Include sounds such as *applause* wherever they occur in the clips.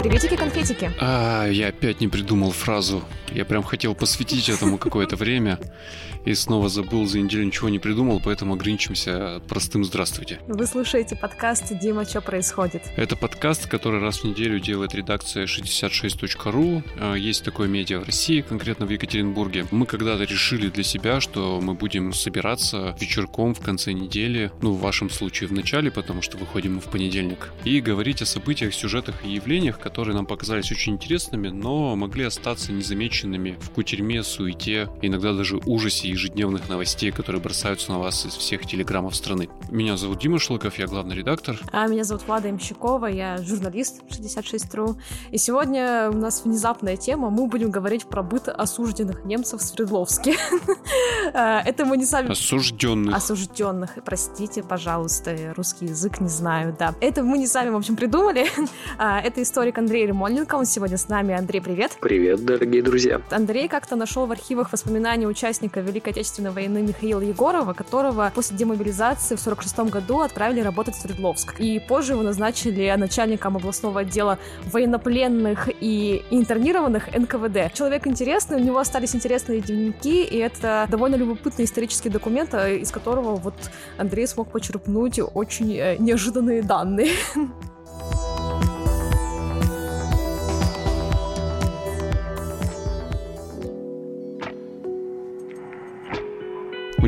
Приветики, конфетики. А, я опять не придумал фразу. Я прям хотел посвятить этому какое-то время и снова забыл, за неделю ничего не придумал, поэтому ограничимся простым «здравствуйте». Вы слушаете подкаст «Дима, что происходит?». Это подкаст, который раз в неделю делает редакция 66.ru. А, есть такое медиа в России, конкретно в Екатеринбурге. Мы когда-то решили для себя, что мы будем собираться вечерком в конце недели, ну, в вашем случае в начале, потому что выходим мы в понедельник, и говорить о событиях, сюжетах и явлениях, которые нам показались очень интересными, но могли остаться незамеченными в кутерьме, суете, иногда даже ужасе ежедневных новостей, которые бросаются на вас из всех телеграммов страны. Меня зовут Дима Шлыков, я главный редактор. А меня зовут Влада Имщикова, я журналист 66.ru. И сегодня у нас внезапная тема. Мы будем говорить про быт осужденных немцев в Свердловске. *laughs* Это мы не сами... Осужденных. Осужденных. Простите, пожалуйста, русский язык не знаю, да. Это мы не сами, в общем, придумали. *laughs* А, это историк Андрей Ремоненко. Он сегодня с нами. Андрей, привет. Привет, дорогие друзья. Андрей как-то нашел в архивах воспоминания участника Великой Отечественной войны Михаила Егорова, которого после демобилизации в 1946 году отправили работать в Свердловск. И позже его назначили начальником областного отдела военнопленных и интернированных НКВД. Человек интересный, у него остались интересные дневники, и это довольно любопытный исторический документ, э, из которого вот Андрей смог почерпнуть очень э, неожиданные данные. *laughs*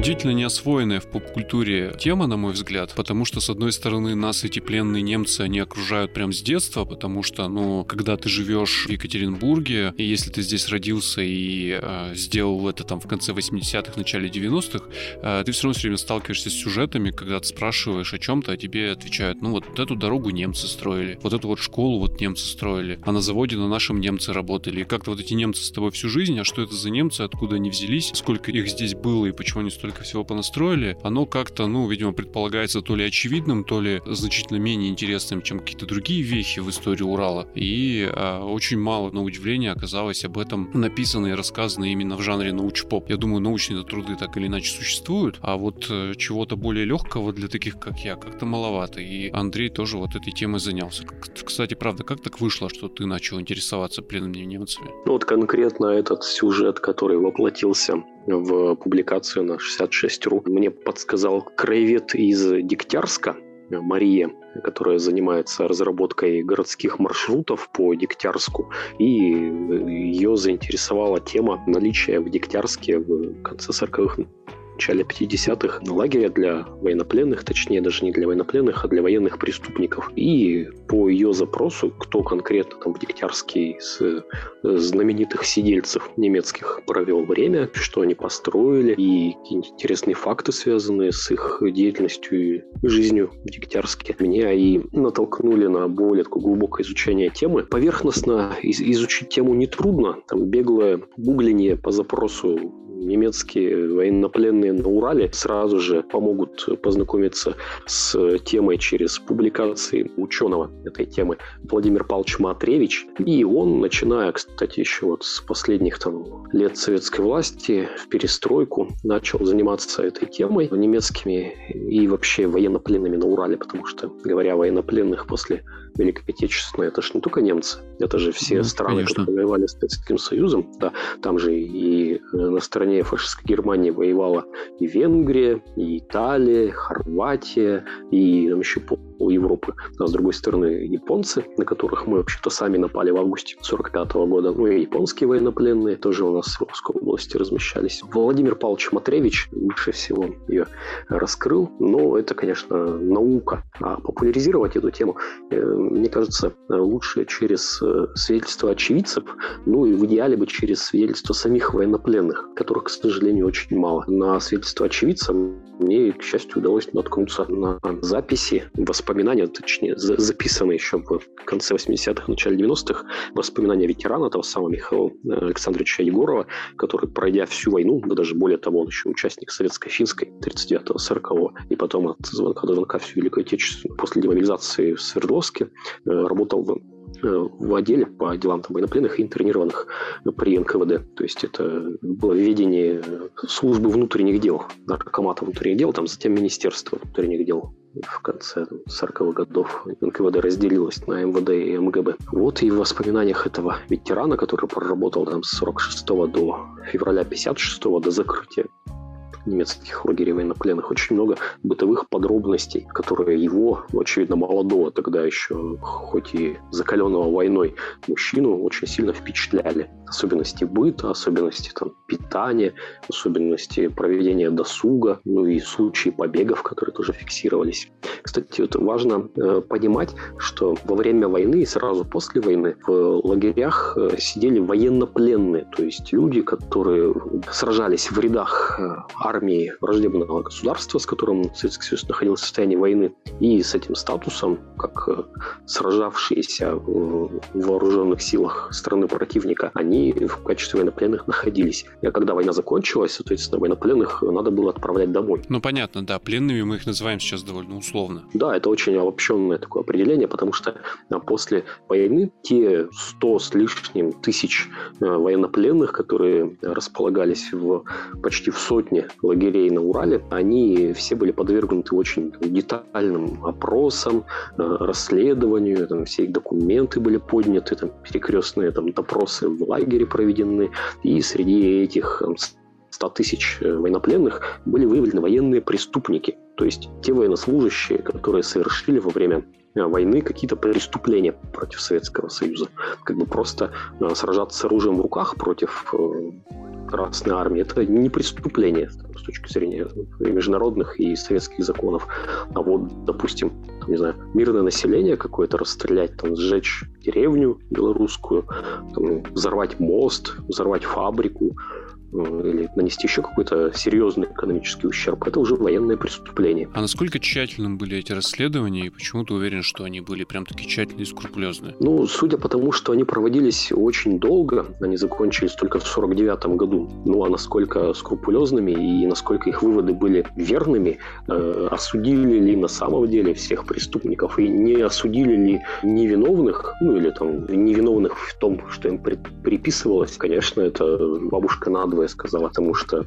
Удивительно неосвоенная в поп-культуре тема, на мой взгляд, потому что, с одной стороны, нас эти пленные немцы, они окружают прям с детства, потому что, ну, когда ты живешь в Екатеринбурге, и если ты здесь родился и э, сделал это там в конце 80-х, начале 90-х, э, ты все равно все время сталкиваешься с сюжетами, когда ты спрашиваешь о чем-то, а тебе отвечают, ну, вот эту дорогу немцы строили, вот эту вот школу вот немцы строили, а на заводе на нашем немцы работали, и как-то вот эти немцы с тобой всю жизнь, а что это за немцы, откуда они взялись, сколько их здесь было и почему они столько столько всего понастроили, оно как-то, ну, видимо, предполагается то ли очевидным, то ли значительно менее интересным, чем какие-то другие вехи в истории Урала. И э, очень мало, на удивление, оказалось об этом написано и рассказано именно в жанре науч-поп. Я думаю, научные труды так или иначе существуют, а вот э, чего-то более легкого для таких, как я, как-то маловато. И Андрей тоже вот этой темой занялся. Кстати, правда, как так вышло, что ты начал интересоваться пленными немцами? Ну, вот конкретно этот сюжет, который воплотился в публикацию на 66.ru. Мне подсказал краевед из Дегтярска, Мария, которая занимается разработкой городских маршрутов по Дегтярску, и ее заинтересовала тема наличия в Дегтярске в конце 40-х начале 50-х лагеря для военнопленных, точнее даже не для военнопленных, а для военных преступников. И по ее запросу, кто конкретно там в Дегтярске из э, знаменитых сидельцев немецких провел время, что они построили, и интересные факты, связанные с их деятельностью и жизнью в Дегтярске, меня и натолкнули на более такое глубокое изучение темы. Поверхностно изучить тему нетрудно, там беглое гугление по запросу немецкие военнопленные на Урале сразу же помогут познакомиться с темой через публикации ученого этой темы Владимир Павлович Матревич. И он, начиная, кстати, еще вот с последних там лет советской власти в перестройку, начал заниматься этой темой немецкими и вообще военнопленными на Урале, потому что, говоря о военнопленных после Великой Отечественной, это же не только немцы, это же все ну, страны, конечно. которые воевали с Советским Союзом, да, там же и на стороне стороне фашистской Германии воевала и Венгрия, и Италия, Хорватия, и там еще пол Европы. А с другой стороны, японцы, на которых мы вообще-то сами напали в августе 45 года. Ну и японские военнопленные тоже у нас в Русской области размещались. Владимир Павлович Матревич лучше всего ее раскрыл. Но это, конечно, наука. А популяризировать эту тему, э, мне кажется, лучше через э, свидетельство очевидцев, ну и в идеале бы через свидетельство самих военнопленных, которых к сожалению, очень мало. На свидетельство очевидца мне, к счастью, удалось наткнуться на записи, воспоминания, точнее, записанные еще в конце 80-х, начале 90-х, воспоминания ветерана того самого Михаила Александровича Егорова, который, пройдя всю войну, да даже более того, он еще участник советско-финской 39-40 и потом от звонка до звонка всю Великую Отечественную, после демобилизации в Свердловске, э, работал в Э, в отделе по делам там, военнопленных и интернированных при НКВД. То есть это было введение службы внутренних дел, наркомата внутренних дел, там затем Министерства внутренних дел в конце 40-х годов НКВД разделилось на МВД и МГБ. Вот и в воспоминаниях этого ветерана, который проработал там с 46 до февраля 56 до закрытия немецких лагерей военнопленных, очень много бытовых подробностей, которые его, очевидно, молодого тогда еще, хоть и закаленного войной мужчину, очень сильно впечатляли. Особенности быта, особенности там, питания, особенности проведения досуга, ну и случаи побегов, которые тоже фиксировались. Кстати, вот важно э, понимать, что во время войны и сразу после войны в лагерях э, сидели военнопленные, то есть люди, которые сражались в рядах э, армии враждебного государства, с которым Советский Союз находился в состоянии войны, и с этим статусом, как э, сражавшиеся в вооруженных силах страны противника, они в качестве военнопленных находились. И когда война закончилась, соответственно, военнопленных надо было отправлять домой. Ну, понятно, да, пленными мы их называем сейчас довольно условно. Да, это очень обобщенное такое определение, потому что а, после войны те 100 с лишним тысяч э, военнопленных, которые располагались в почти в сотне лагерей на Урале, они все были подвергнуты очень детальным опросам, э, расследованию, там, все их документы были подняты, там, перекрестные там, допросы в лагере проведены, и среди этих 100 тысяч э, военнопленных были выявлены военные преступники, то есть те военнослужащие, которые совершили во время э, войны какие-то преступления против Советского Союза. Как бы просто сражаться с оружием в руках против Красной Армии. Это не преступление с точки зрения международных и советских законов. А вот, допустим, там, не знаю, мирное население какое-то расстрелять, там, сжечь деревню белорусскую, там, взорвать мост, взорвать фабрику, или нанести еще какой-то серьезный экономический ущерб, это уже военное преступление. А насколько тщательным были эти расследования, и почему ты уверен, что они были прям таки тщательные и скрупулезные? Ну, судя по тому, что они проводились очень долго, они закончились только в 49 году. Ну, а насколько скрупулезными и насколько их выводы были верными, э, осудили ли на самом деле всех преступников и не осудили ли невиновных, ну, или там невиновных в том, что им приписывалось, конечно, это бабушка надвое я сказал, потому что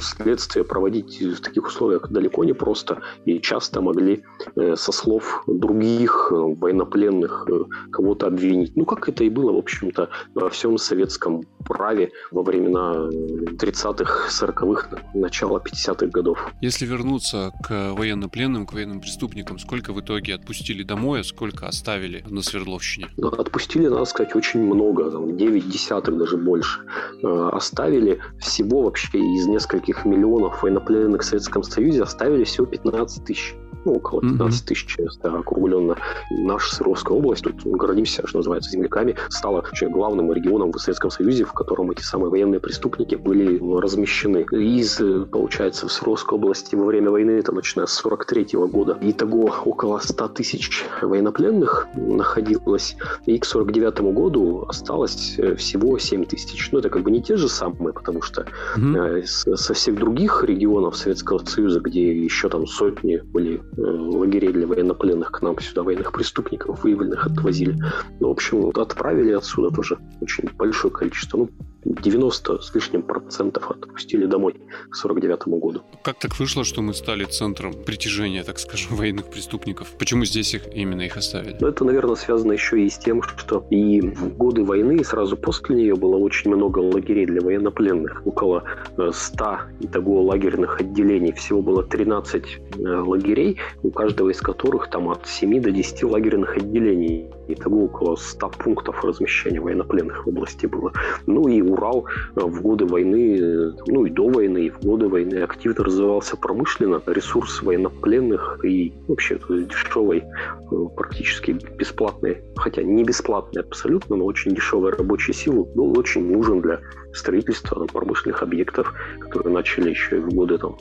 следствие проводить в таких условиях далеко не просто, и часто могли э, со слов других э, военнопленных э, кого-то обвинить. Ну, как это и было, в общем-то, во всем советском праве во времена 30-х, 40-х, начала 50-х годов. Если вернуться к военнопленным, к военным преступникам, сколько в итоге отпустили домой, а сколько оставили на Свердловщине? Ну, отпустили, надо сказать, очень много, там, 9 десятых, даже больше. Оставили всего вообще из из нескольких миллионов военнопленных в Советском Союзе оставили всего 15 тысяч ну, около 15 тысяч, да, округленно. Наша Свердловская область, тут мы гордимся, что называется, земляками, стала вообще главным регионом в Советском Союзе, в котором эти самые военные преступники были ну, размещены. Из, получается, в Свердловской области во время войны, это начиная с 43 -го года, итого около 100 тысяч военнопленных находилось, и к 49 году осталось э, всего 7 тысяч. Ну, это как бы не те же самые, потому что mm-hmm. со всех других регионов Советского Союза, где еще там сотни были лагерей для военнопленных к нам сюда, военных преступников, выявленных отвозили. Ну, в общем, отправили отсюда тоже очень большое количество. Ну, 90 с лишним процентов отпустили домой к 49 году. Как так вышло, что мы стали центром притяжения, так скажем, *laughs* военных преступников? Почему здесь их именно их оставили? Ну, это, наверное, связано еще и с тем, что и в годы войны, и сразу после нее было очень много лагерей для военнопленных. Около 100 э, итого лагерных отделений. Всего было 13 э, лагерей, у каждого из которых там от 7 до 10 лагерных отделений. Итого около 100 пунктов размещения военнопленных в области было. Ну и Урал э, в годы войны, э, ну и до войны, и в годы войны активно развивался промышленно. Ресурс военнопленных и вообще дешевой, э, практически бесплатной, хотя не бесплатной абсолютно, но очень дешевой рабочей силы был очень нужен для строительства там, промышленных объектов, которые начали еще в годы там,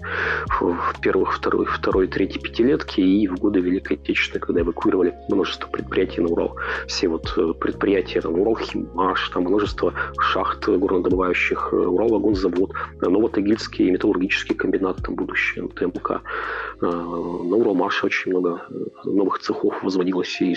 в первых, второй, второй, третьей пятилетки и в годы Великой Отечественной, когда эвакуировали множество предприятий на Урал. Все вот предприятия, там, Уралхимаш, там множество шахт горнодобывающих, э, Уралвагонзавод, э, Новотагильский металлургический комбинат, там будущее, ТМК. Э, на Уралмаше очень много новых цехов возводилось, и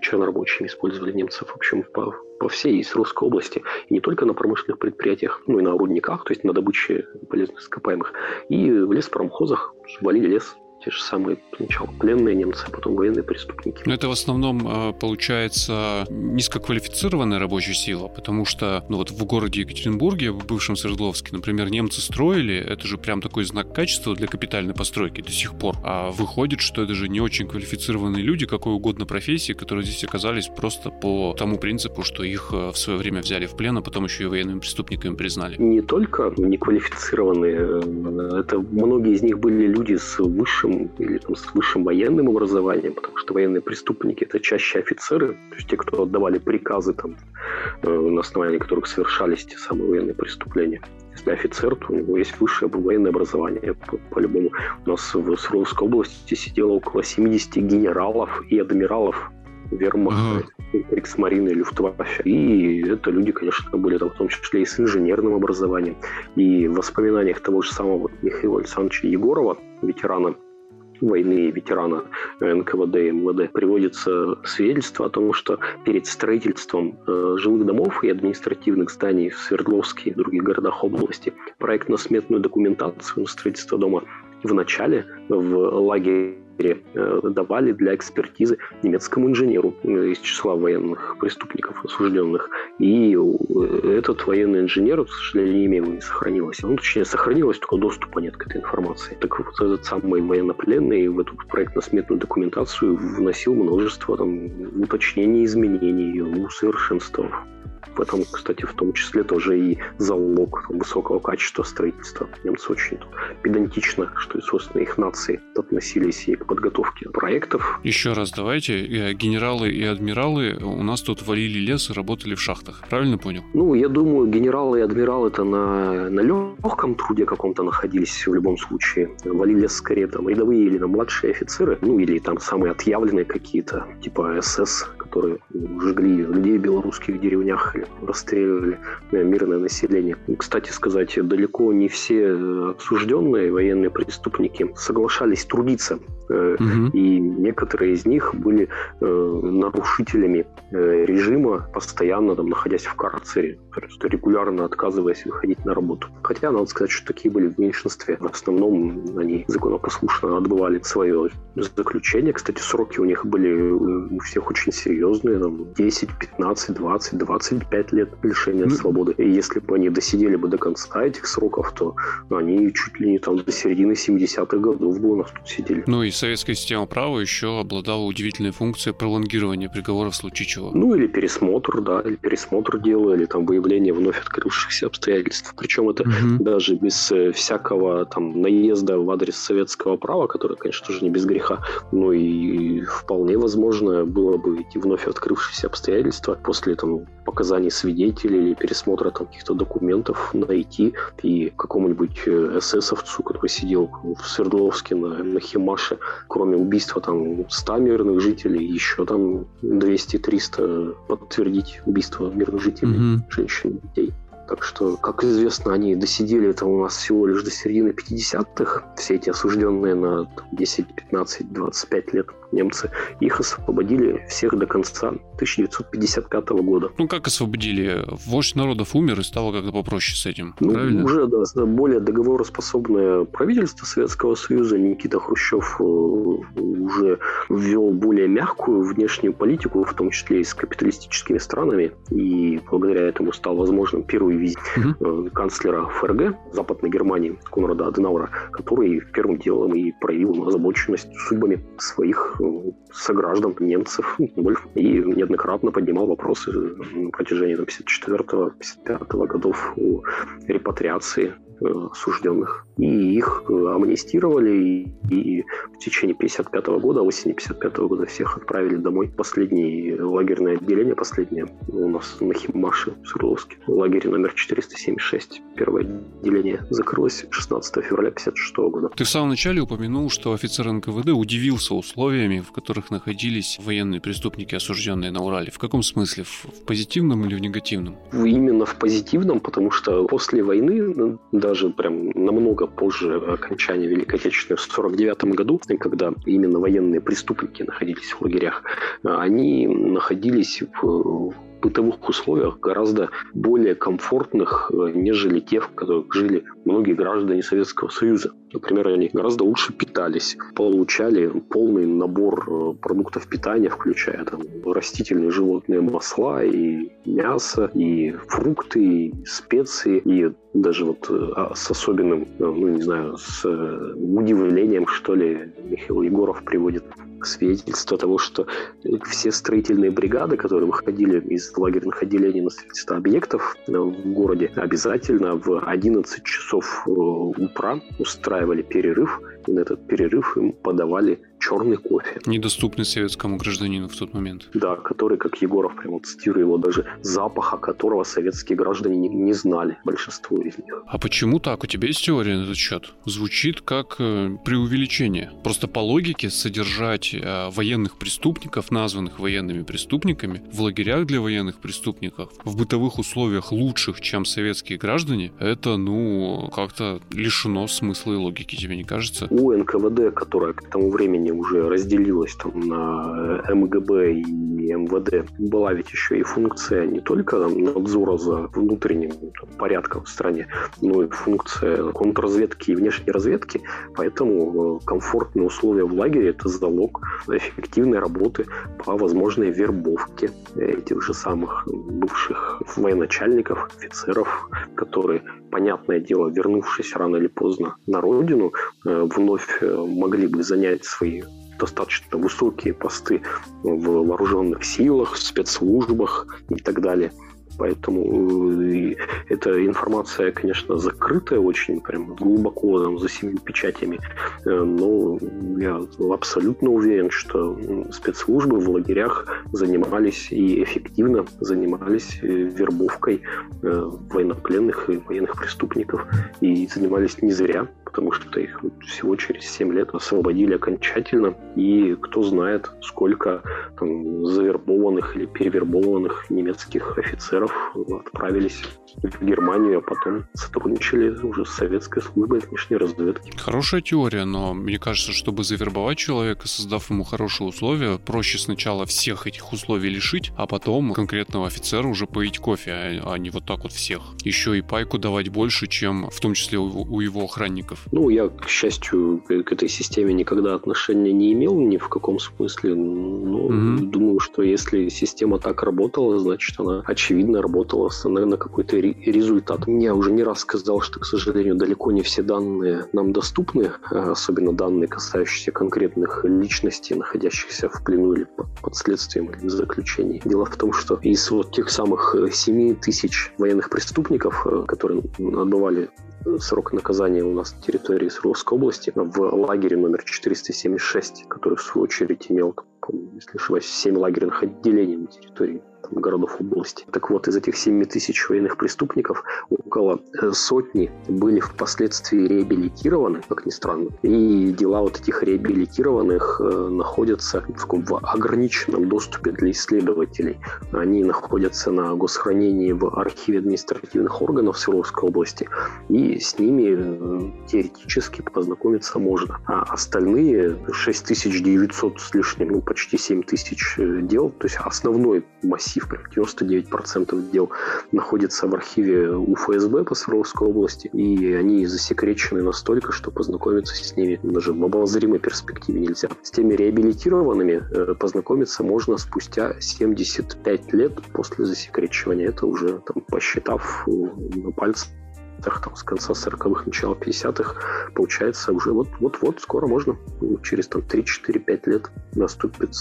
чернорабочими использовали немцев. В общем, по, по всей Свердловской области. И не только на промышленных предприятиях, но и на рудниках, то есть на добыче полезных ископаемых. И в леспромхозах валили лес те же самые сначала пленные немцы, а потом военные преступники. Но это в основном э, получается низкоквалифицированная рабочая сила, потому что ну вот в городе Екатеринбурге, в бывшем Свердловске, например, немцы строили, это же прям такой знак качества для капитальной постройки до сих пор. А выходит, что это же не очень квалифицированные люди какой угодно профессии, которые здесь оказались просто по тому принципу, что их э, в свое время взяли в плен, а потом еще и военными преступниками признали. Не только неквалифицированные, э, это многие из них были люди с высшим или там, с высшим военным образованием, потому что военные преступники это чаще офицеры, то есть те, кто отдавали приказы там, э, на основании которых совершались те самые военные преступления если офицер, то у него есть высшее военное образование. По-любому у нас в Свердловской области сидело около 70 генералов и адмиралов вермахта. Риксмарина и Люфтваффе. И это люди, конечно, были там, в том числе и с инженерным образованием. И в воспоминаниях того же самого Михаила Александровича Егорова, ветерана войны ветерана НКВД и МВД приводится свидетельство о том, что перед строительством э, жилых домов и административных зданий в Свердловске и других городах области проектно-сметную документацию на строительство дома в начале в лагере давали для экспертизы немецкому инженеру э, из числа военных преступников осужденных. И э, этот военный инженер, к сожалению, имя его не сохранилось. Ну, точнее, сохранилось, только доступа нет к этой информации. Так вот, этот самый военнопленный в эту проектно-сметную документацию вносил множество там, уточнений, изменений, усовершенствовав. В этом, кстати, в том числе тоже и залог высокого качества строительства. Немцы очень педантично, что и, собственно, их нации относились и к подготовке проектов. Еще раз давайте. Э, генералы и адмиралы у нас тут валили лес и работали в шахтах. Правильно понял? Ну, я думаю, генералы и адмиралы это на, на легком труде каком-то находились в любом случае. Валили лес скорее там рядовые или там, младшие офицеры, ну или там самые отъявленные какие-то, типа СС, которые жгли людей в белорусских деревнях расстреливали мирное население. Кстати сказать, далеко не все э, осужденные военные преступники соглашались трудиться Угу. И некоторые из них были э, нарушителями э, режима, постоянно там, находясь в карцере, то регулярно отказываясь выходить на работу. Хотя, надо сказать, что такие были в меньшинстве. В основном они законопослушно отбывали свое заключение. Кстати, сроки у них были у всех очень серьезные. Там 10, 15, 20, 25 лет лишения ну... свободы. И если бы они досидели бы до конца этих сроков, то они чуть ли не там до середины 70-х годов бы у нас тут сидели. Ну и советская система права еще обладала удивительной функцией пролонгирования приговора в случае чего. Ну, или пересмотр, да, или пересмотр дела, или там выявление вновь открывшихся обстоятельств. Причем это угу. даже без э, всякого там наезда в адрес советского права, которое, конечно, тоже не без греха, но и вполне возможно было бы эти вновь открывшиеся обстоятельства после там показаний свидетелей или пересмотра там каких-то документов найти и какому-нибудь э, эсэсовцу, который сидел в Свердловске на, на Химаше, кроме убийства там 100 мирных жителей, еще там 200-300 подтвердить убийство мирных жителей, mm-hmm. женщин, детей. Так что, как известно, они досидели это у нас всего лишь до середины 50-х. Все эти осужденные на 10, 15, 25 лет немцы, их освободили всех до конца 1955 года. Ну, как освободили? Вождь народов умер и стало как-то попроще с этим, ну, правильно? Уже, да, более договороспособное правительство Советского Союза Никита Хрущев э, уже ввел более мягкую внешнюю политику, в том числе и с капиталистическими странами, и благодаря этому стал возможным первый визит угу. канцлера ФРГ Западной Германии Конрада Аденаура, который первым делом и проявил озабоченность судьбами своих сограждан, немцев, и неоднократно поднимал вопросы на протяжении 54-55 годов о репатриации осужденных. И их э, амнистировали, и, в течение 55 года, осени 55 года всех отправили домой. Последнее лагерное отделение, последнее у нас на Химмаше в Свердловске. Лагерь номер 476. Первое отделение закрылось 16 февраля 56 года. Ты в самом начале упомянул, что офицер НКВД удивился условиями, в которых находились военные преступники, осужденные на Урале. В каком смысле? В позитивном или в негативном? Именно в позитивном, потому что после войны, ну, даже прям намного позже окончания Великой Отечественной в 1949 году, когда именно военные преступники находились в лагерях, они находились в бытовых условиях гораздо более комфортных, э, нежели тех, в которых жили многие граждане Советского Союза. Например, они гораздо лучше питались, получали полный набор э, продуктов питания, включая там, растительные животные масла, и мясо, и фрукты, и специи, и даже вот э, а, с особенным, ну не знаю, с удивлением, что ли, Михаил Егоров приводит свидетельство того, что все строительные бригады, которые выходили из лагерных отделений на строительство объектов э, в городе, обязательно в 11 часов э, утра устраивали перерыв, на этот перерыв им подавали черный кофе. Недоступный советскому гражданину в тот момент. Да, который, как Егоров прямо цитирую его, даже запаха которого советские граждане не, не знали, большинство из них. А почему так? У тебя есть теория на этот счет? Звучит как э, преувеличение. Просто по логике содержать э, военных преступников, названных военными преступниками, в лагерях для военных преступников, в бытовых условиях лучших, чем советские граждане, это, ну, как-то лишено смысла и логики, тебе не кажется? У НКВД, которая к тому времени уже разделилась там на э, МГБ и МВД, была ведь еще и функция не только надзора за внутренним там, порядком в стране, но и функция контрразведки и внешней разведки, поэтому э, комфортные условия в лагере – это залог эффективной работы по возможной вербовке этих же самых бывших военачальников, офицеров, которые, понятное дело, вернувшись рано или поздно на родину, э, вновь могли бы занять свои достаточно высокие посты в вооруженных силах, спецслужбах и так далее. Поэтому э, эта информация, конечно, закрытая очень, прям глубоко там, за семью печатями. Э, но я абсолютно уверен, что спецслужбы в лагерях занимались и эффективно занимались э, вербовкой военнопленных и военных преступников. И занимались не зря потому что их всего через 7 лет освободили окончательно, и кто знает, сколько там, завербованных или перевербованных немецких офицеров отправились в Германию, а потом сотрудничали уже с советской службой внешней разведки. Хорошая теория, но мне кажется, чтобы завербовать человека, создав ему хорошие условия, проще сначала всех этих условий лишить, а потом конкретного офицера уже поить кофе, а, а не вот так вот всех. Еще и пайку давать больше, чем в том числе у его охранников. Ну, я, к счастью, к этой системе никогда отношения не имел ни в каком смысле. Но mm-hmm. думаю, что если система так работала, значит, она очевидно работала на, на какой-то результат. Я уже не раз сказал, что, к сожалению, далеко не все данные нам доступны, а особенно данные, касающиеся конкретных личностей, находящихся в плену или под следствием или в заключении. Дело в том, что из вот тех самых 7 тысяч военных преступников, э, которые отбывали срок наказания у нас на территории Свердловской области в лагере номер 476, который в свою очередь имел, если ошибаюсь, 7 лагерных отделений на территории городов области. Так вот, из этих 7 тысяч военных преступников около э, сотни были впоследствии реабилитированы, как ни странно. И дела вот этих реабилитированных э, находятся в таком в ограниченном доступе для исследователей. Они находятся на госхранении в архиве административных органов Свердловской области, и с ними э, теоретически познакомиться можно. А остальные 6900 с лишним, ну почти 7000 дел, то есть основной массив прям 99% дел находится в архиве УФСБ по Свердловской области, и они засекречены настолько, что познакомиться с ними даже в обозримой перспективе нельзя. С теми реабилитированными э, познакомиться можно спустя 75 лет после засекречивания. Это уже там, посчитав э, на пальцах там, с конца 40-х, начала 50-х, получается, уже вот-вот скоро можно, через там 3-4-5 лет наступит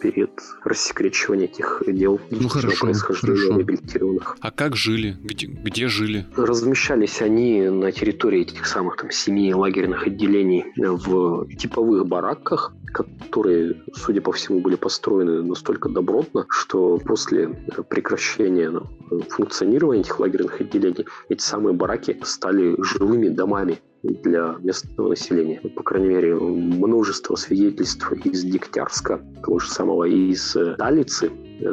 период рассекречивания этих дел ну, хорошо, происхождения реабилитированных. А как жили? Где, где жили? Размещались они на территории этих самых там семи лагерных отделений в типовых бараках, которые, судя по всему, были построены настолько добротно, что после прекращения ну, функционирования этих лагерных отделений эти самые бараки стали живыми домами для местного населения. По крайней мере, множество свидетельств из Дегтярска, того же самого, из Талицы,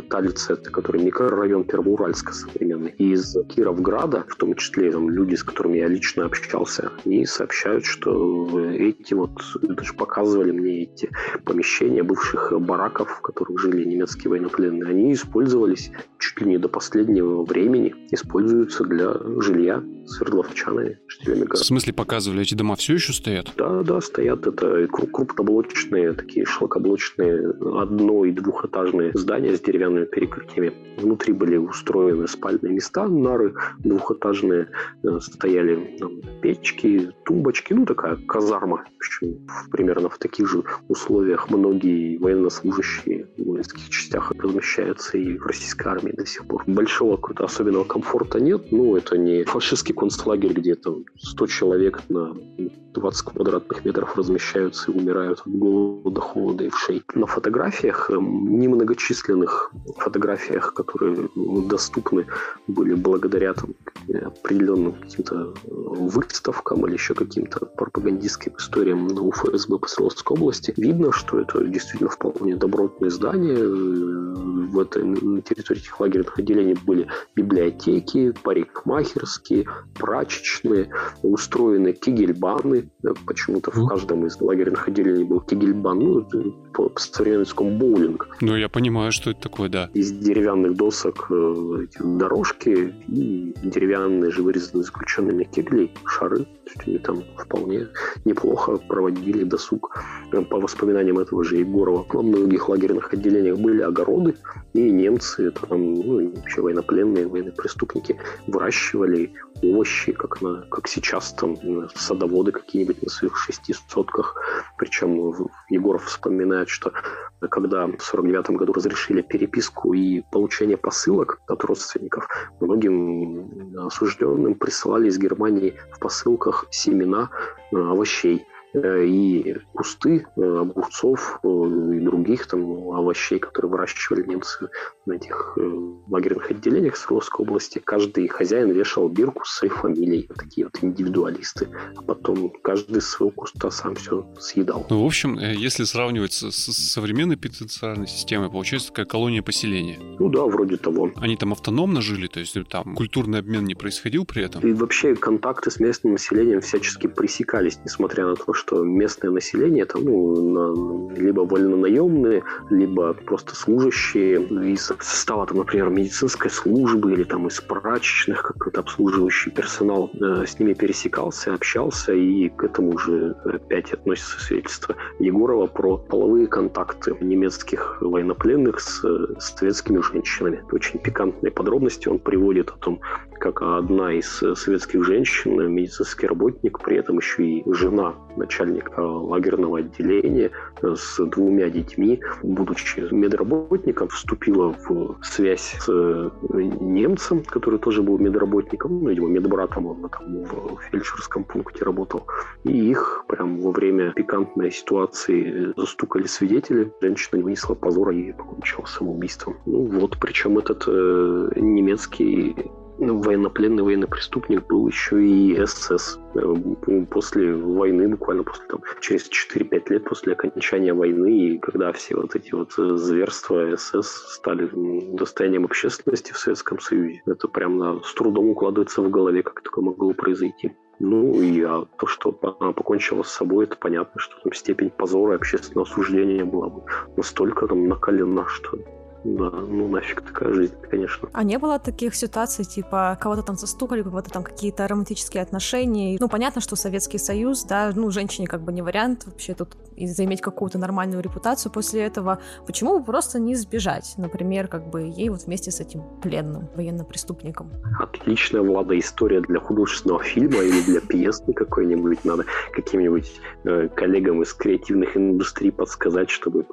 Талице, это который микрорайон Первоуральска современный. И из Кировграда, в том числе там, люди, с которыми я лично общался, они сообщают, что эти вот, даже показывали мне эти помещения бывших бараков, в которых жили немецкие военнопленные, они использовались чуть ли не до последнего времени, используются для жилья свердловчанами, жителями города. В смысле показывали, эти дома все еще стоят? Да, да, стоят. Это крупноблочные, такие шлакоблочные одно- и двухэтажные здания с деревянными перекрытиями. Внутри были устроены спальные места, нары двухэтажные, э, стояли печки, тумбочки, ну такая казарма. В общем, примерно в таких же условиях многие военнослужащие в воинских частях размещаются и в российской армии до сих пор. Большого какого-то особенного комфорта нет, ну это не фашистский концлагерь, где там 100 человек на 20 квадратных метров размещаются и умирают от голода, холода и вшей. На фотографиях, эм, фотографиях, которые доступны были благодаря там, определенным каким-то э, выставкам или еще каким-то пропагандистским историям на УФСБ по Свердловской области, видно, что это действительно вполне добротные здания. Э, в этой, на территории этих лагерных отделений были библиотеки, парикмахерские, прачечные, устроены кигельбаны. Почему-то в каждом из лагерных отделений был кигельбан, ну, по современному боулинг. Ну, я понимаю, что это такое, да. Из деревянных досок э, дорожки и деревянные же вырезанные заключенными кегли, шары. То есть они там вполне неплохо проводили досуг. По воспоминаниям этого же Егорова, во многих лагерных отделениях были огороды, и немцы, там, ну, вообще военнопленные, военные преступники выращивали овощи, как, на, как сейчас там садоводы какие-нибудь на своих шести сотках. Причем Егоров вспоминает, что когда в 49 году разрешили переписку и получение посылок от родственников, многим осужденным присылали из Германии в посылках семена э, овощей. Э, и кусты э, огурцов э, и других там овощей, которые выращивали немцы на этих лагерных отделениях Свердловской области. Каждый хозяин вешал бирку с своей фамилией, такие вот индивидуалисты. А потом каждый из своего куста сам все съедал. Ну, в общем, если сравнивать с, с современной пенитенциарной системой, получается такая колония поселения. Ну да, вроде того. Они там автономно жили, то есть там культурный обмен не происходил при этом? И вообще контакты с местным населением всячески пресекались, несмотря на то, что местное население там, ну, либо вольнонаемные, либо просто служащие из состава, там, например, медицинской службы или там из прачечных, какой-то обслуживающий персонал э, с ними пересекался, общался, и к этому уже опять относится свидетельство Егорова про половые контакты немецких военнопленных с, с советскими женщинами. Это очень пикантные подробности он приводит о том, как одна из советских женщин, медицинский работник, при этом еще и жена начальника лагерного отделения с двумя детьми, будучи медработником, вступила в связь с немцем, который тоже был медработником, ну, видимо, медбратом он там в фельдшерском пункте работал. И их прям во время пикантной ситуации застукали свидетели. Женщина не вынесла позора и покончила самоубийством. Ну вот, причем этот э, немецкий военнопленный военный преступник был еще и СС. Э, после войны, буквально после там, через 4-5 лет после окончания войны, и когда все вот эти вот э, зверства СС стали достоянием общественности в Советском Союзе, это прям с трудом укладывается в голове, как такое могло произойти. Ну и а то, что она покончила с собой, это понятно, что там степень позора и общественного осуждения была бы настолько там накалена, что да, ну нафиг такая жизнь, конечно. А не было таких ситуаций, типа, кого-то там застукали, кого-то там какие-то романтические отношения? Ну, понятно, что Советский Союз, да, ну, женщине как бы не вариант вообще тут и заиметь какую-то нормальную репутацию после этого. Почему бы просто не сбежать? Например, как бы ей вот вместе с этим пленным военно-преступником. Отличная, Влада, история для художественного фильма или для пьесы какой-нибудь. Надо каким-нибудь э, коллегам из креативных индустрий подсказать, чтобы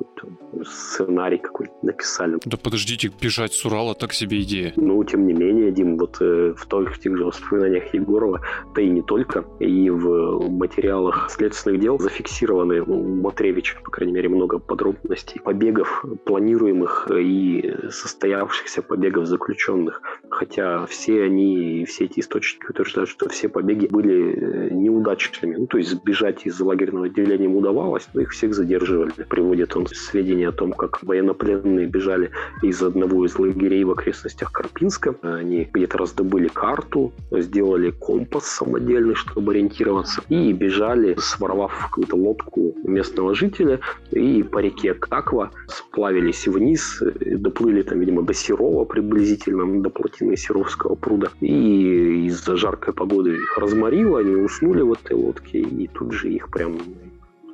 сценарий какой-то написали. Да подождите, бежать с Урала так себе идея. Ну, тем не менее, Дим, вот э, в тех, тех же воспоминаниях Егорова, да и не только, и в материалах следственных дел зафиксированы у Матревича, по крайней мере, много подробностей побегов планируемых и состоявшихся побегов заключенных. Хотя все они, все эти источники утверждают, что все побеги были э, неудачными. Ну, то есть сбежать из лагерного отделения им удавалось, но их всех задерживали. Приводит он сведения о том, как военнопленные бежали из одного из лагерей в окрестностях Карпинска. Они где-то раздобыли карту, сделали компас самодельный, чтобы ориентироваться, и бежали, своровав какую-то лодку местного жителя, и по реке Каква сплавились вниз, доплыли там, видимо, до Серова приблизительно, до плотины Серовского пруда, и из-за жаркой погоды их разморило, они уснули в этой лодке, и тут же их прям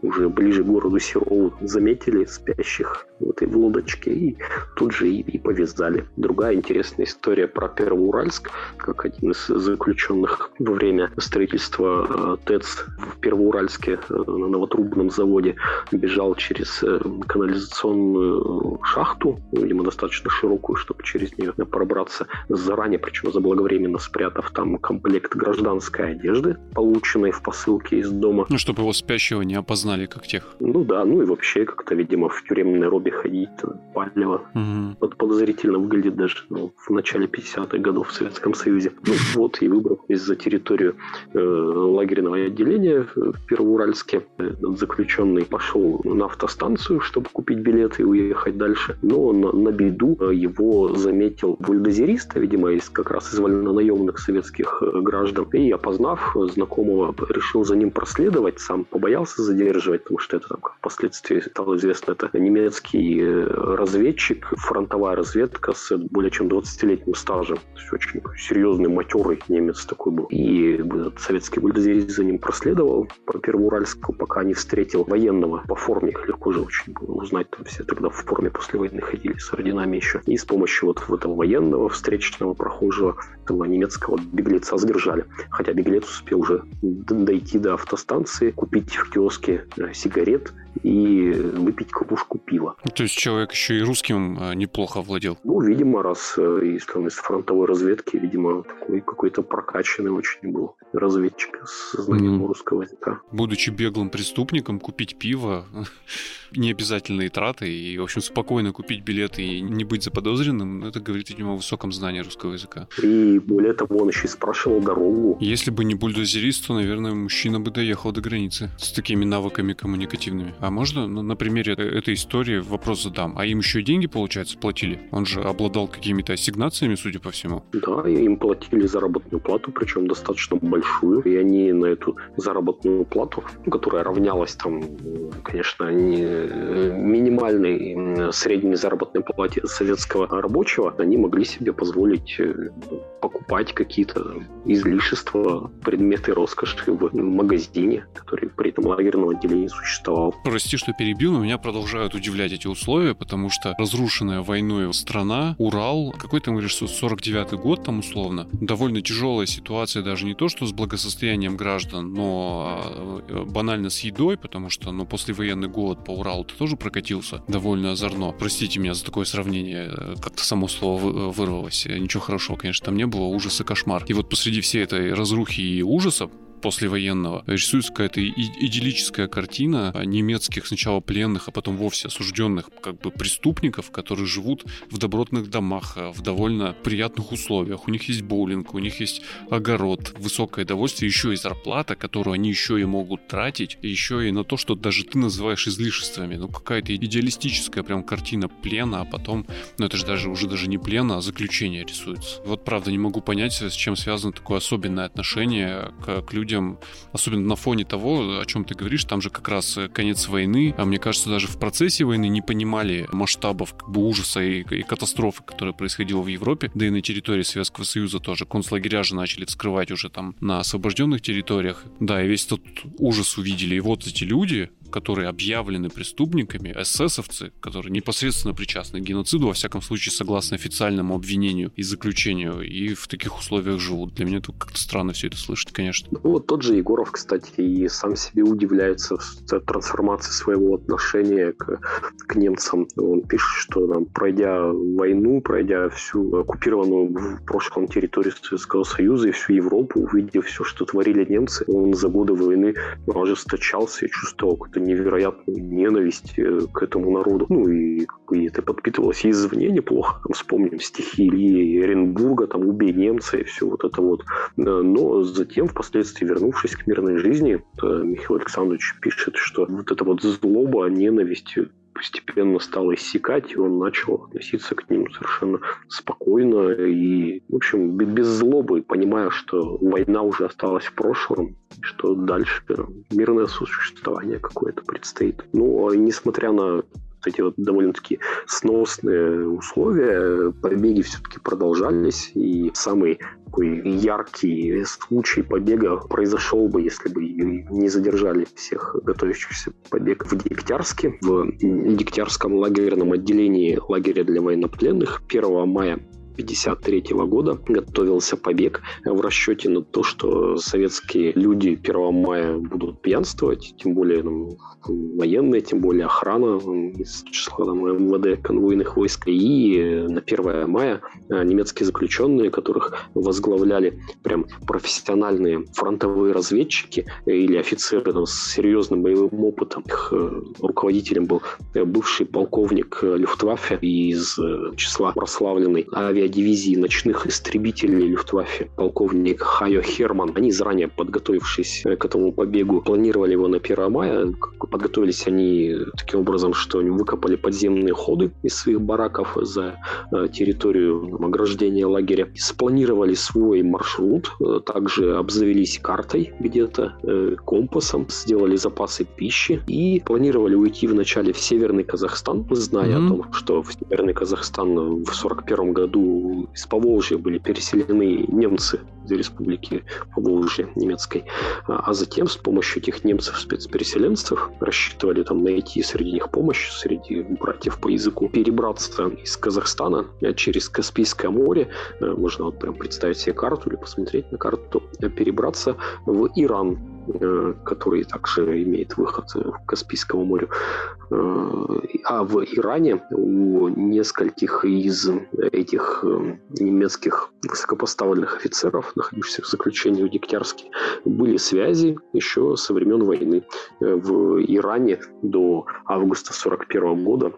уже ближе к городу Серову заметили спящих в этой лодочке и тут же и, и повязали. Другая интересная история про Первоуральск, как один из заключенных во время строительства э, ТЭЦ в Первоуральске э, на новотрубном заводе бежал через э, канализационную шахту, видимо, достаточно широкую, чтобы через нее пробраться заранее, причем заблаговременно спрятав там комплект гражданской одежды, полученной в посылке из дома. Ну, чтобы его спящего не опознали, как тех. Ну да, ну и вообще как-то, видимо, в тюремной робе ходить палево. Угу. подозрительно выглядит даже ну, в начале 50-х годов в Советском Союзе. Ну вот и выбрал из-за территорию э, лагерного отделения в Первоуральске. Этот заключенный пошел на автостанцию, чтобы купить билеты и уехать дальше. Но на, на беду его заметил бульдозерист, видимо, из как раз из вольнонаемных советских э, граждан. И опознав знакомого, решил за ним проследовать, сам побоялся задерживать, потому что это там, как впоследствии стало известно, это немецкий э, разведчик, фронтовая разведка с более чем 20-летним стажем. То есть очень серьезный, матерый немец такой был. И советский бульдозерист за ним проследовал по Первоуральску, пока не встретил военного по форме. Их легко же очень было узнать. Там все тогда в форме после войны ходили с орденами еще. И с помощью вот этого военного встречного прохожего, этого немецкого беглеца задержали. Хотя беглец успел уже дойти до автостанции, купить в киоске сигарет и выпить кружку пива. То есть человек еще и русским э, неплохо владел? Ну, видимо, раз э, если он из фронтовой разведки, видимо, такой какой-то прокачанный очень был разведчик с знанием mm. русского языка. Будучи беглым преступником, купить пиво *laughs* необязательные траты и, в общем, спокойно купить билеты и не быть заподозренным, это говорит, видимо, о высоком знании русского языка. И более того, он еще и спрашивал дорогу. Если бы не бульдозерист, то, наверное, мужчина бы доехал до границы с такими навыками коммуникативными. А можно ну, на примере этой истории вопрос задам? А им еще деньги, получается, платили? Он же обладал какими-то ассигнациями, судя по всему. Да, им платили заработную плату, причем достаточно большую. И они на эту заработную плату, которая равнялась там, конечно, не минимальной средней заработной плате советского рабочего, они могли себе позволить э, покупать какие-то излишества, предметы роскоши в магазине, который при этом лагерном отделении существовал. Прости, что перебил, но меня продолжают удивлять эти условия, потому что разрушенная войной страна, Урал, какой там, говоришь, 49-й год там условно, довольно тяжелая ситуация даже не то, что с благосостоянием граждан, но а, э, банально с едой, потому что, ну, послевоенный год по Уралу ты тоже прокатился довольно озорно. Простите меня за такое сравнение, как-то само слово вырвалось. Ничего хорошего, конечно, там не было, ужас и кошмар. И вот посреди всей этой разрухи и ужаса послевоенного, рисуется какая-то идиллическая картина немецких сначала пленных, а потом вовсе осужденных как бы преступников, которые живут в добротных домах, а, в довольно приятных условиях. У них есть боулинг, у них есть огород, высокое довольствие, еще и зарплата, которую они еще и могут тратить, еще и на то, что даже ты называешь излишествами. Ну, какая-то идеалистическая прям картина плена, а потом, ну, это же даже уже даже не плена, а заключение рисуется. Вот правда не могу понять, с чем связано такое особенное отношение к, к людям, людям, особенно на фоне того, о чем ты говоришь, там же как раз э, конец войны, а мне кажется, даже в процессе войны не понимали масштабов как бы ужаса и, и катастрофы, которая происходила в Европе, да и на территории Советского Союза тоже. Концлагеря же начали вскрывать уже там на освобожденных территориях. Да, и весь этот ужас увидели. И вот эти люди, которые объявлены преступниками, эсэсовцы, которые непосредственно причастны к геноциду, во всяком случае, согласно официальному обвинению и заключению, и в таких условиях живут. Для меня это как-то странно все это слышать, конечно. Ну, вот тот же Егоров, кстати, и сам себе удивляется трансформации своего отношения к, к немцам. Он пишет, что там, пройдя войну, пройдя всю оккупированную в прошлом территорию Советского Союза и всю Европу, увидев все, что творили немцы, он за годы войны ожесточался и чувствовал невероятную ненависть э, к этому народу. Ну и, и это подпитывалось и извне неплохо. Там, вспомним стихи Ильи Оренбурга, там «Убей немца» и все вот это вот. Но затем, впоследствии вернувшись к мирной жизни, Михаил Александрович пишет, что вот эта вот злоба, ненависть постепенно стало иссякать, и он начал относиться к ним совершенно спокойно и, в общем, без злобы, понимая, что война уже осталась в прошлом, что дальше мирное существование какое-то предстоит. Ну, а несмотря на эти вот довольно-таки сносные условия, побеги все-таки продолжались, и самый такой яркий случай побега произошел бы, если бы не задержали всех готовящихся побег в Дегтярске, в Дегтярском лагерном отделении лагеря для военнопленных. 1 мая 1953 года готовился побег в расчете на то, что советские люди 1 мая будут пьянствовать, тем более ну, военные, тем более охрана из числа там, МВД конвойных войск. И на 1 мая а, немецкие заключенные, которых возглавляли прям профессиональные фронтовые разведчики или офицеры там, с серьезным боевым опытом, их э, руководителем был э, бывший полковник э, Люфтваффе из числа прославленной авиа дивизии ночных истребителей Люфтваффе, полковник Хайо Херман. Они заранее подготовившись к этому побегу, планировали его на 1 мая. Подготовились они таким образом, что они выкопали подземные ходы из своих бараков за э, территорию ограждения лагеря. Спланировали свой маршрут, э, также обзавелись картой где-то, э, компасом, сделали запасы пищи и планировали уйти вначале в Северный Казахстан, зная mm-hmm. о том, что в Северный Казахстан в 1941 году из Поволжья были переселены немцы из республики Поволжья немецкой, а, а затем с помощью этих немцев-спецпереселенцев рассчитывали там найти среди них помощь, среди братьев по языку, перебраться из Казахстана через Каспийское море, э, можно вот прям представить себе карту или посмотреть на карту, перебраться в Иран, который также имеет выход в Каспийскому морю. Э, а в Иране у нескольких из этих э, немецких высокопоставленных офицеров, находившихся в заключении в Дегтярске, были связи еще со времен войны. В Иране до августа 1941 года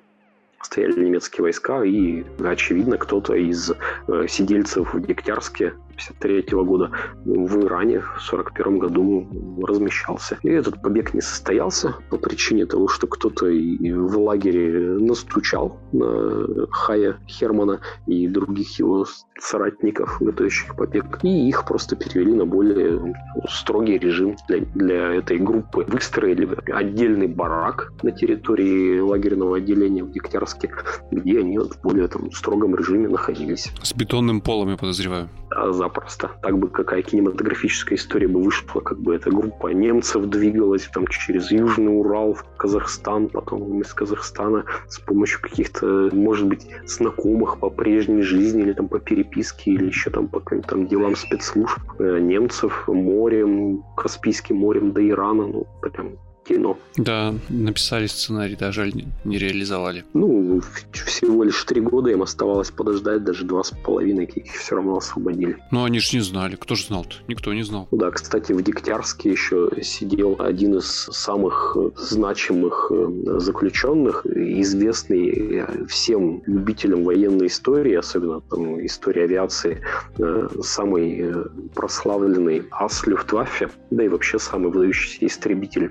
стояли немецкие войска, и, очевидно, кто-то из э, сидельцев в Дегтярске 1953 года в Иране в 1941 году размещался. И этот побег не состоялся по причине того, что кто-то в лагере настучал на Хая Хермана и других его соратников, готовящих побег, и их просто перевели на более строгий режим для, для этой группы. Выстроили отдельный барак на территории лагерного отделения в Дегтярске, где они в более там, строгом режиме находились. С бетонным полом, я подозреваю. Да, запросто. Так бы какая кинематографическая история бы вышла, как бы эта группа немцев двигалась там через Южный Урал в Казахстан, потом из Казахстана с помощью каких-то, может быть, знакомых по прежней жизни или там по переписке или еще там по каким-то делам спецслужб э, немцев морем, Каспийским морем до Ирана, ну, прям кино. Да, написали сценарий, да, жаль, не реализовали. Ну, всего лишь три года им оставалось подождать, даже два с половиной, их все равно освободили. Но они же не знали, кто же знал-то? Никто не знал. Да, кстати, в Дегтярске еще сидел один из самых значимых э, заключенных, известный э, всем любителям военной истории, особенно там, истории авиации, э, самый прославленный ас Люфтваффе, да и вообще самый выдающийся истребитель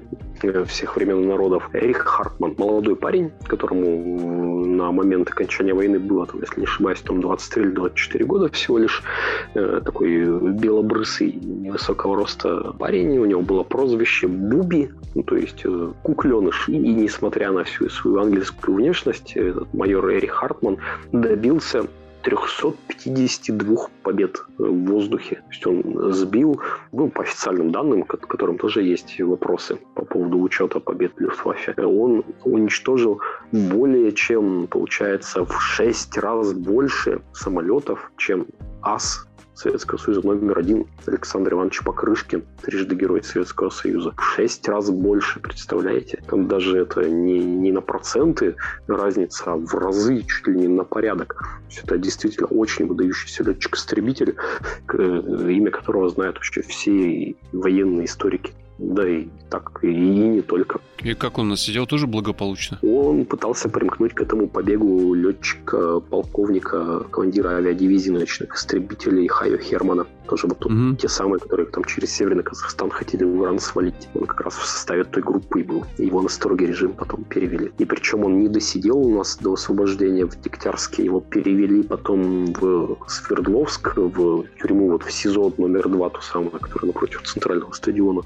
всех времен народов, Эрих Хартман, молодой парень, которому на момент окончания войны было, там, если не ошибаюсь, там 23 или 24 года всего лишь, э, такой белобрысый, невысокого роста парень, у него было прозвище Буби, ну, то есть э, кукленыш, и, и несмотря на всю свою английскую внешность, этот майор Эрих Хартман добился 352 побед в воздухе. То есть он сбил, ну, по официальным данным, к которым тоже есть вопросы по поводу учета побед Люфтваффе, он уничтожил более чем, получается, в 6 раз больше самолетов, чем АС Советского Союза номер один Александр Иванович Покрышкин, трижды герой Советского Союза. В шесть раз больше, представляете? Там даже это не, не на проценты разница, а в разы, чуть ли не на порядок. То есть это действительно очень выдающийся летчик-истребитель, имя которого знают вообще все военные историки да и так, и не только. И как он сидел тоже благополучно? Он пытался примкнуть к этому побегу летчика, полковника, командира авиадивизии ночных истребителей Хайо Хермана. Тоже вот угу. те самые, которые там через Северный Казахстан хотели в Иран свалить. Он как раз в составе той группы и был. Его на строгий режим потом перевели. И причем он не досидел у нас до освобождения в Дегтярске. Его перевели потом в Свердловск, в тюрьму, вот в СИЗО номер два, ту самую, которая напротив центрального стадиона,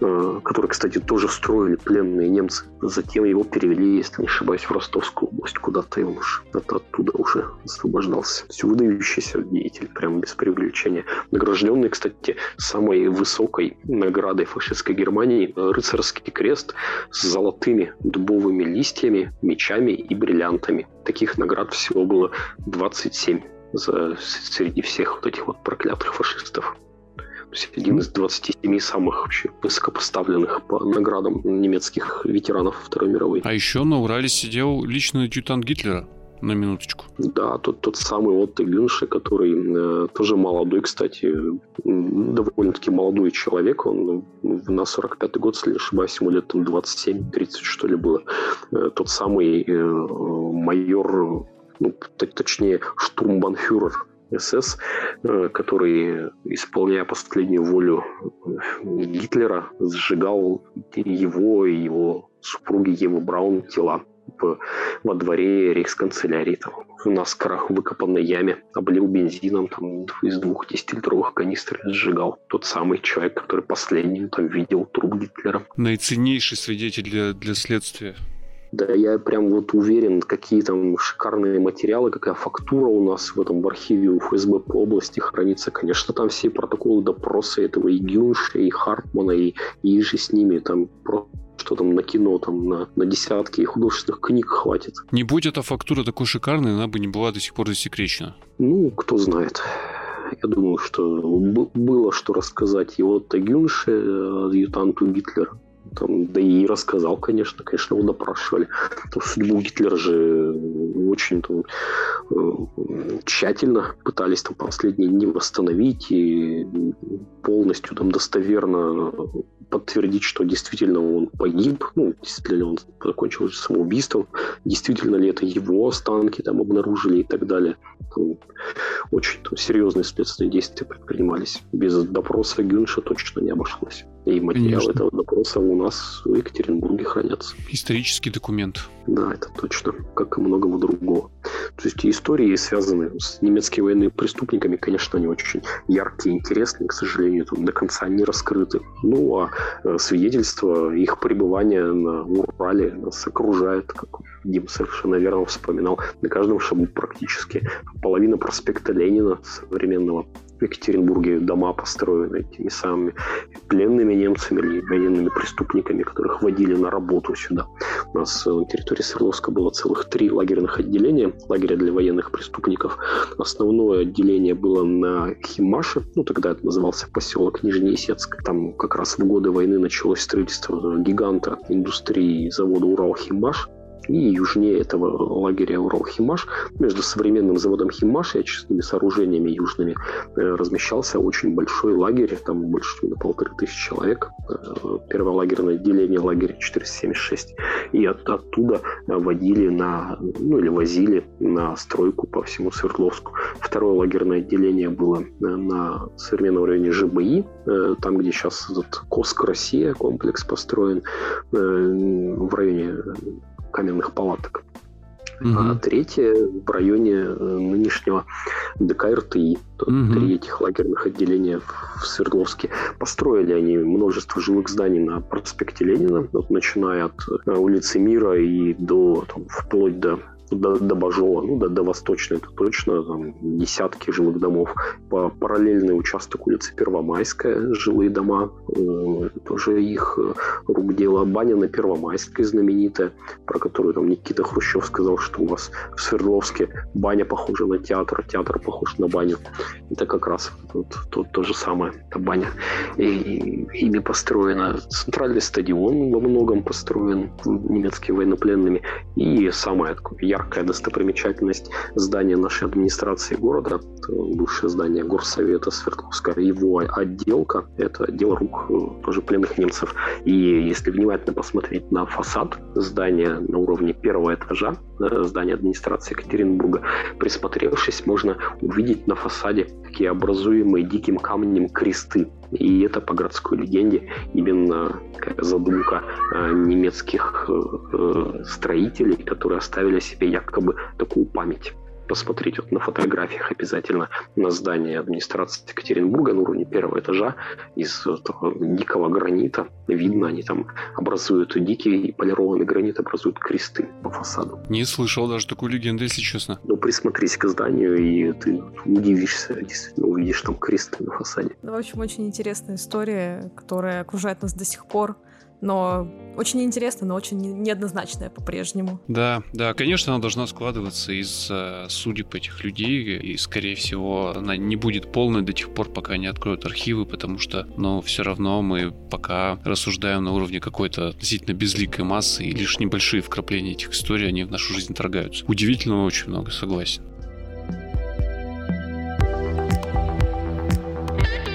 который, кстати, тоже строили пленные немцы. Затем его перевели, если не ошибаюсь, в Ростовскую область, куда-то и он уж оттуда уже освобождался. Есть выдающийся деятель, прямо без привлечения награжденный, кстати, самой высокой наградой фашистской Германии рыцарский крест с золотыми дубовыми листьями, мечами и бриллиантами. Таких наград всего было 27 за, среди всех вот этих вот проклятых фашистов. Один из 27 самых вообще высокопоставленных по наградам немецких ветеранов Второй мировой. А еще на Урале сидел личный адъютант Гитлера на минуточку. Да, тот, тот самый Отто Гюнше, который э, тоже молодой, кстати, довольно-таки молодой человек. Он на 45-й год, если не ошибаюсь, ему лет там 27-30, что ли, было. Э, тот самый э, майор, ну, точнее, штурмбанфюрер СС, э, который, исполняя последнюю волю Гитлера, сжигал его и его супруги Евы Браун тела во дворе рейхсканцелярии. Там, в наскорах выкопанной яме, облил бензином там, из двух 10-литровых канистр сжигал. Тот самый человек, который последним там видел труп Гитлера. Наиценнейший свидетель для, для следствия. Да, я прям вот уверен, какие там шикарные материалы, какая фактура у нас в этом в архиве у ФСБ по области хранится. Конечно, там все протоколы допроса этого и Гюнша, и Хартмана, и, и же с ними. Там просто что там на кино, там на, на десятки художественных книг хватит. Не будь эта фактура такой шикарной, она бы не была до сих пор засекречена. Ну, кто знает. Я думаю, что было что рассказать его Тагюнше, адъютанту Гитлера. Там, да и рассказал, конечно, конечно, его допрашивали. То судьбу Гитлера же очень там, э, тщательно пытались там последние дни восстановить и полностью там достоверно подтвердить, что действительно он погиб, ну, действительно он закончил самоубийством, действительно ли это его останки там обнаружили и так далее. Там очень там, серьезные следственные действия предпринимались. Без допроса Гюнша точно не обошлось. И материалы этого допроса у нас в Екатеринбурге хранятся. Исторический документ. Да, это точно, как и многого другого. То есть истории, связанные с немецкими военными преступниками, конечно, они очень яркие, интересные, к сожалению, там до конца не раскрыты. Ну, а э, свидетельства их пребывания на Урале нас окружает, как Дим совершенно верно вспоминал, на каждом шагу практически. Половина проспекта Ленина современного Екатеринбурге дома построены этими самыми пленными немцами или военными преступниками, которых водили на работу сюда. У нас на территории Свердловска было целых три лагерных отделения, лагеря для военных преступников. Основное отделение было на Химаше, ну тогда это назывался поселок Нижнеесецк. Там как раз в годы войны началось строительство гиганта индустрии завода Урал-Химаш и южнее этого лагеря Урал-Химаш, между современным заводом Химаш и очистными сооружениями южными э, размещался очень большой лагерь, там больше на полторы тысячи человек. Э, первое лагерное отделение, лагерь 476. И от, оттуда водили на, ну или возили на стройку по всему Свердловску. Второе лагерное отделение было э, на современном районе ЖБИ, там, где сейчас этот Коск Россия комплекс построен, в районе каменных палаток. Угу. А третье в районе э, нынешнего ДК РТИ. Угу. Три этих лагерных отделения в Свердловске. Построили они множество жилых зданий на проспекте Ленина, вот, начиная от э, улицы Мира и до там, вплоть до до, до Бажова, ну, до, до Восточной, это точно, там, десятки жилых домов. По параллельный участок улицы Первомайская, жилые дома, э, тоже их э, рук дело. Баня на Первомайской знаменитая, про которую там Никита Хрущев сказал, что у вас в Свердловске баня похожа на театр, театр похож на баню. Это как раз вот, то, то же самое, это баня. И, и, ими построена. Центральный стадион во многом построен немецкими военнопленными. И самое яркое яркая достопримечательность здания нашей администрации города, бывшее здание горсовета Свердловска, его отделка, это дело рук э, тоже пленных немцев. И если внимательно посмотреть на фасад здания на уровне первого этажа, э, здания администрации Екатеринбурга, присмотревшись, можно увидеть на фасаде такие образуемые диким камнем кресты. И это по городской легенде именно задумка э, немецких строителей, которые оставили себе якобы такую память посмотреть вот на фотографиях обязательно на здание администрации Екатеринбурга на уровне первого этажа из такого дикого гранита. Видно, они там образуют дикий полированный гранит, образуют кресты по фасаду. Не слышал даже такую легенду, если честно. Ну, присмотрись к зданию, и ты удивишься, действительно увидишь там кресты на фасаде. Ну, в общем, очень интересная история, которая окружает нас до сих пор но очень интересно, но очень неоднозначная по-прежнему. Да, да, конечно, она должна складываться из э, судеб этих людей, и, скорее всего, она не будет полной до тех пор, пока не откроют архивы, потому что, ну, все равно мы пока рассуждаем на уровне какой-то относительно безликой массы, и лишь небольшие вкрапления этих историй, они в нашу жизнь торгаются. Удивительного очень много, согласен.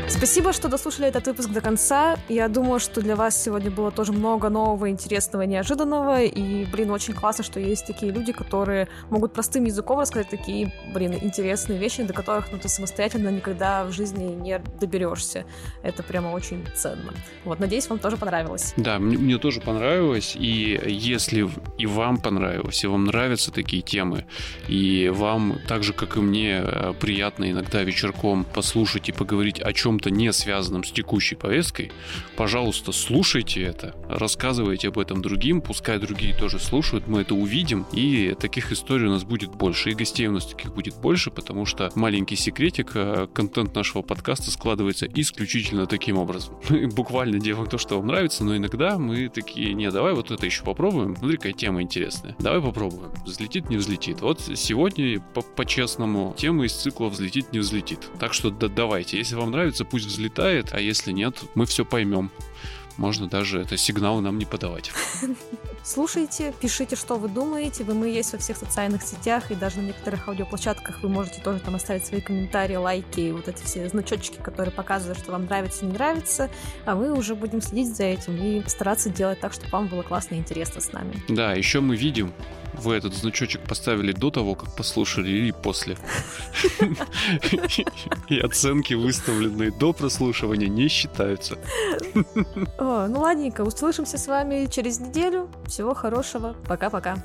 Спасибо, что дослушали этот выпуск до конца. Я думаю, что для вас сегодня было тоже много нового, интересного, неожиданного. И, блин, очень классно, что есть такие люди, которые могут простым языком рассказать такие, блин, интересные вещи, до которых ну, ты самостоятельно никогда в жизни не доберешься. Это прямо очень ценно. Вот, надеюсь, вам тоже понравилось. Да, мне, мне тоже понравилось. И если и вам понравилось, и вам нравятся такие темы, и вам так же, как и мне, э, приятно иногда вечерком послушать и поговорить о чем-то чем-то не связанном с текущей повесткой, пожалуйста, слушайте это, рассказывайте об этом другим, пускай другие тоже слушают, мы это увидим, и таких историй у нас будет больше, и гостей у нас таких будет больше, потому что маленький секретик, э, контент нашего подкаста складывается исключительно таким образом. *laughs* Мы буквально делаем то, что вам нравится, но иногда мы такие, не, давай вот это еще попробуем, смотри, какая тема интересная. Давай попробуем. Взлетит, не взлетит. Вот сегодня по-честному тема из цикла взлетит, не взлетит. Так что да, давайте, если вам нравится, пусть взлетает, а если нет, мы все поймем. Можно даже это сигналы нам не подавать. *laughs* Слушайте, пишите, что вы думаете. Вы мы есть во всех социальных сетях и даже на некоторых аудиоплощадках вы можете тоже там оставить свои комментарии, лайки, вот эти все значочки, которые показывают, что вам нравится, не нравится. А мы уже будем следить за этим и стараться делать так, чтобы вам было классно и интересно с нами. Да, еще мы видим, вы этот значочек поставили до того, как послушали или после. И оценки, выставленные до прослушивания, не считаются. Ну ладненько, услышимся с вами через неделю. Всего хорошего. Пока-пока.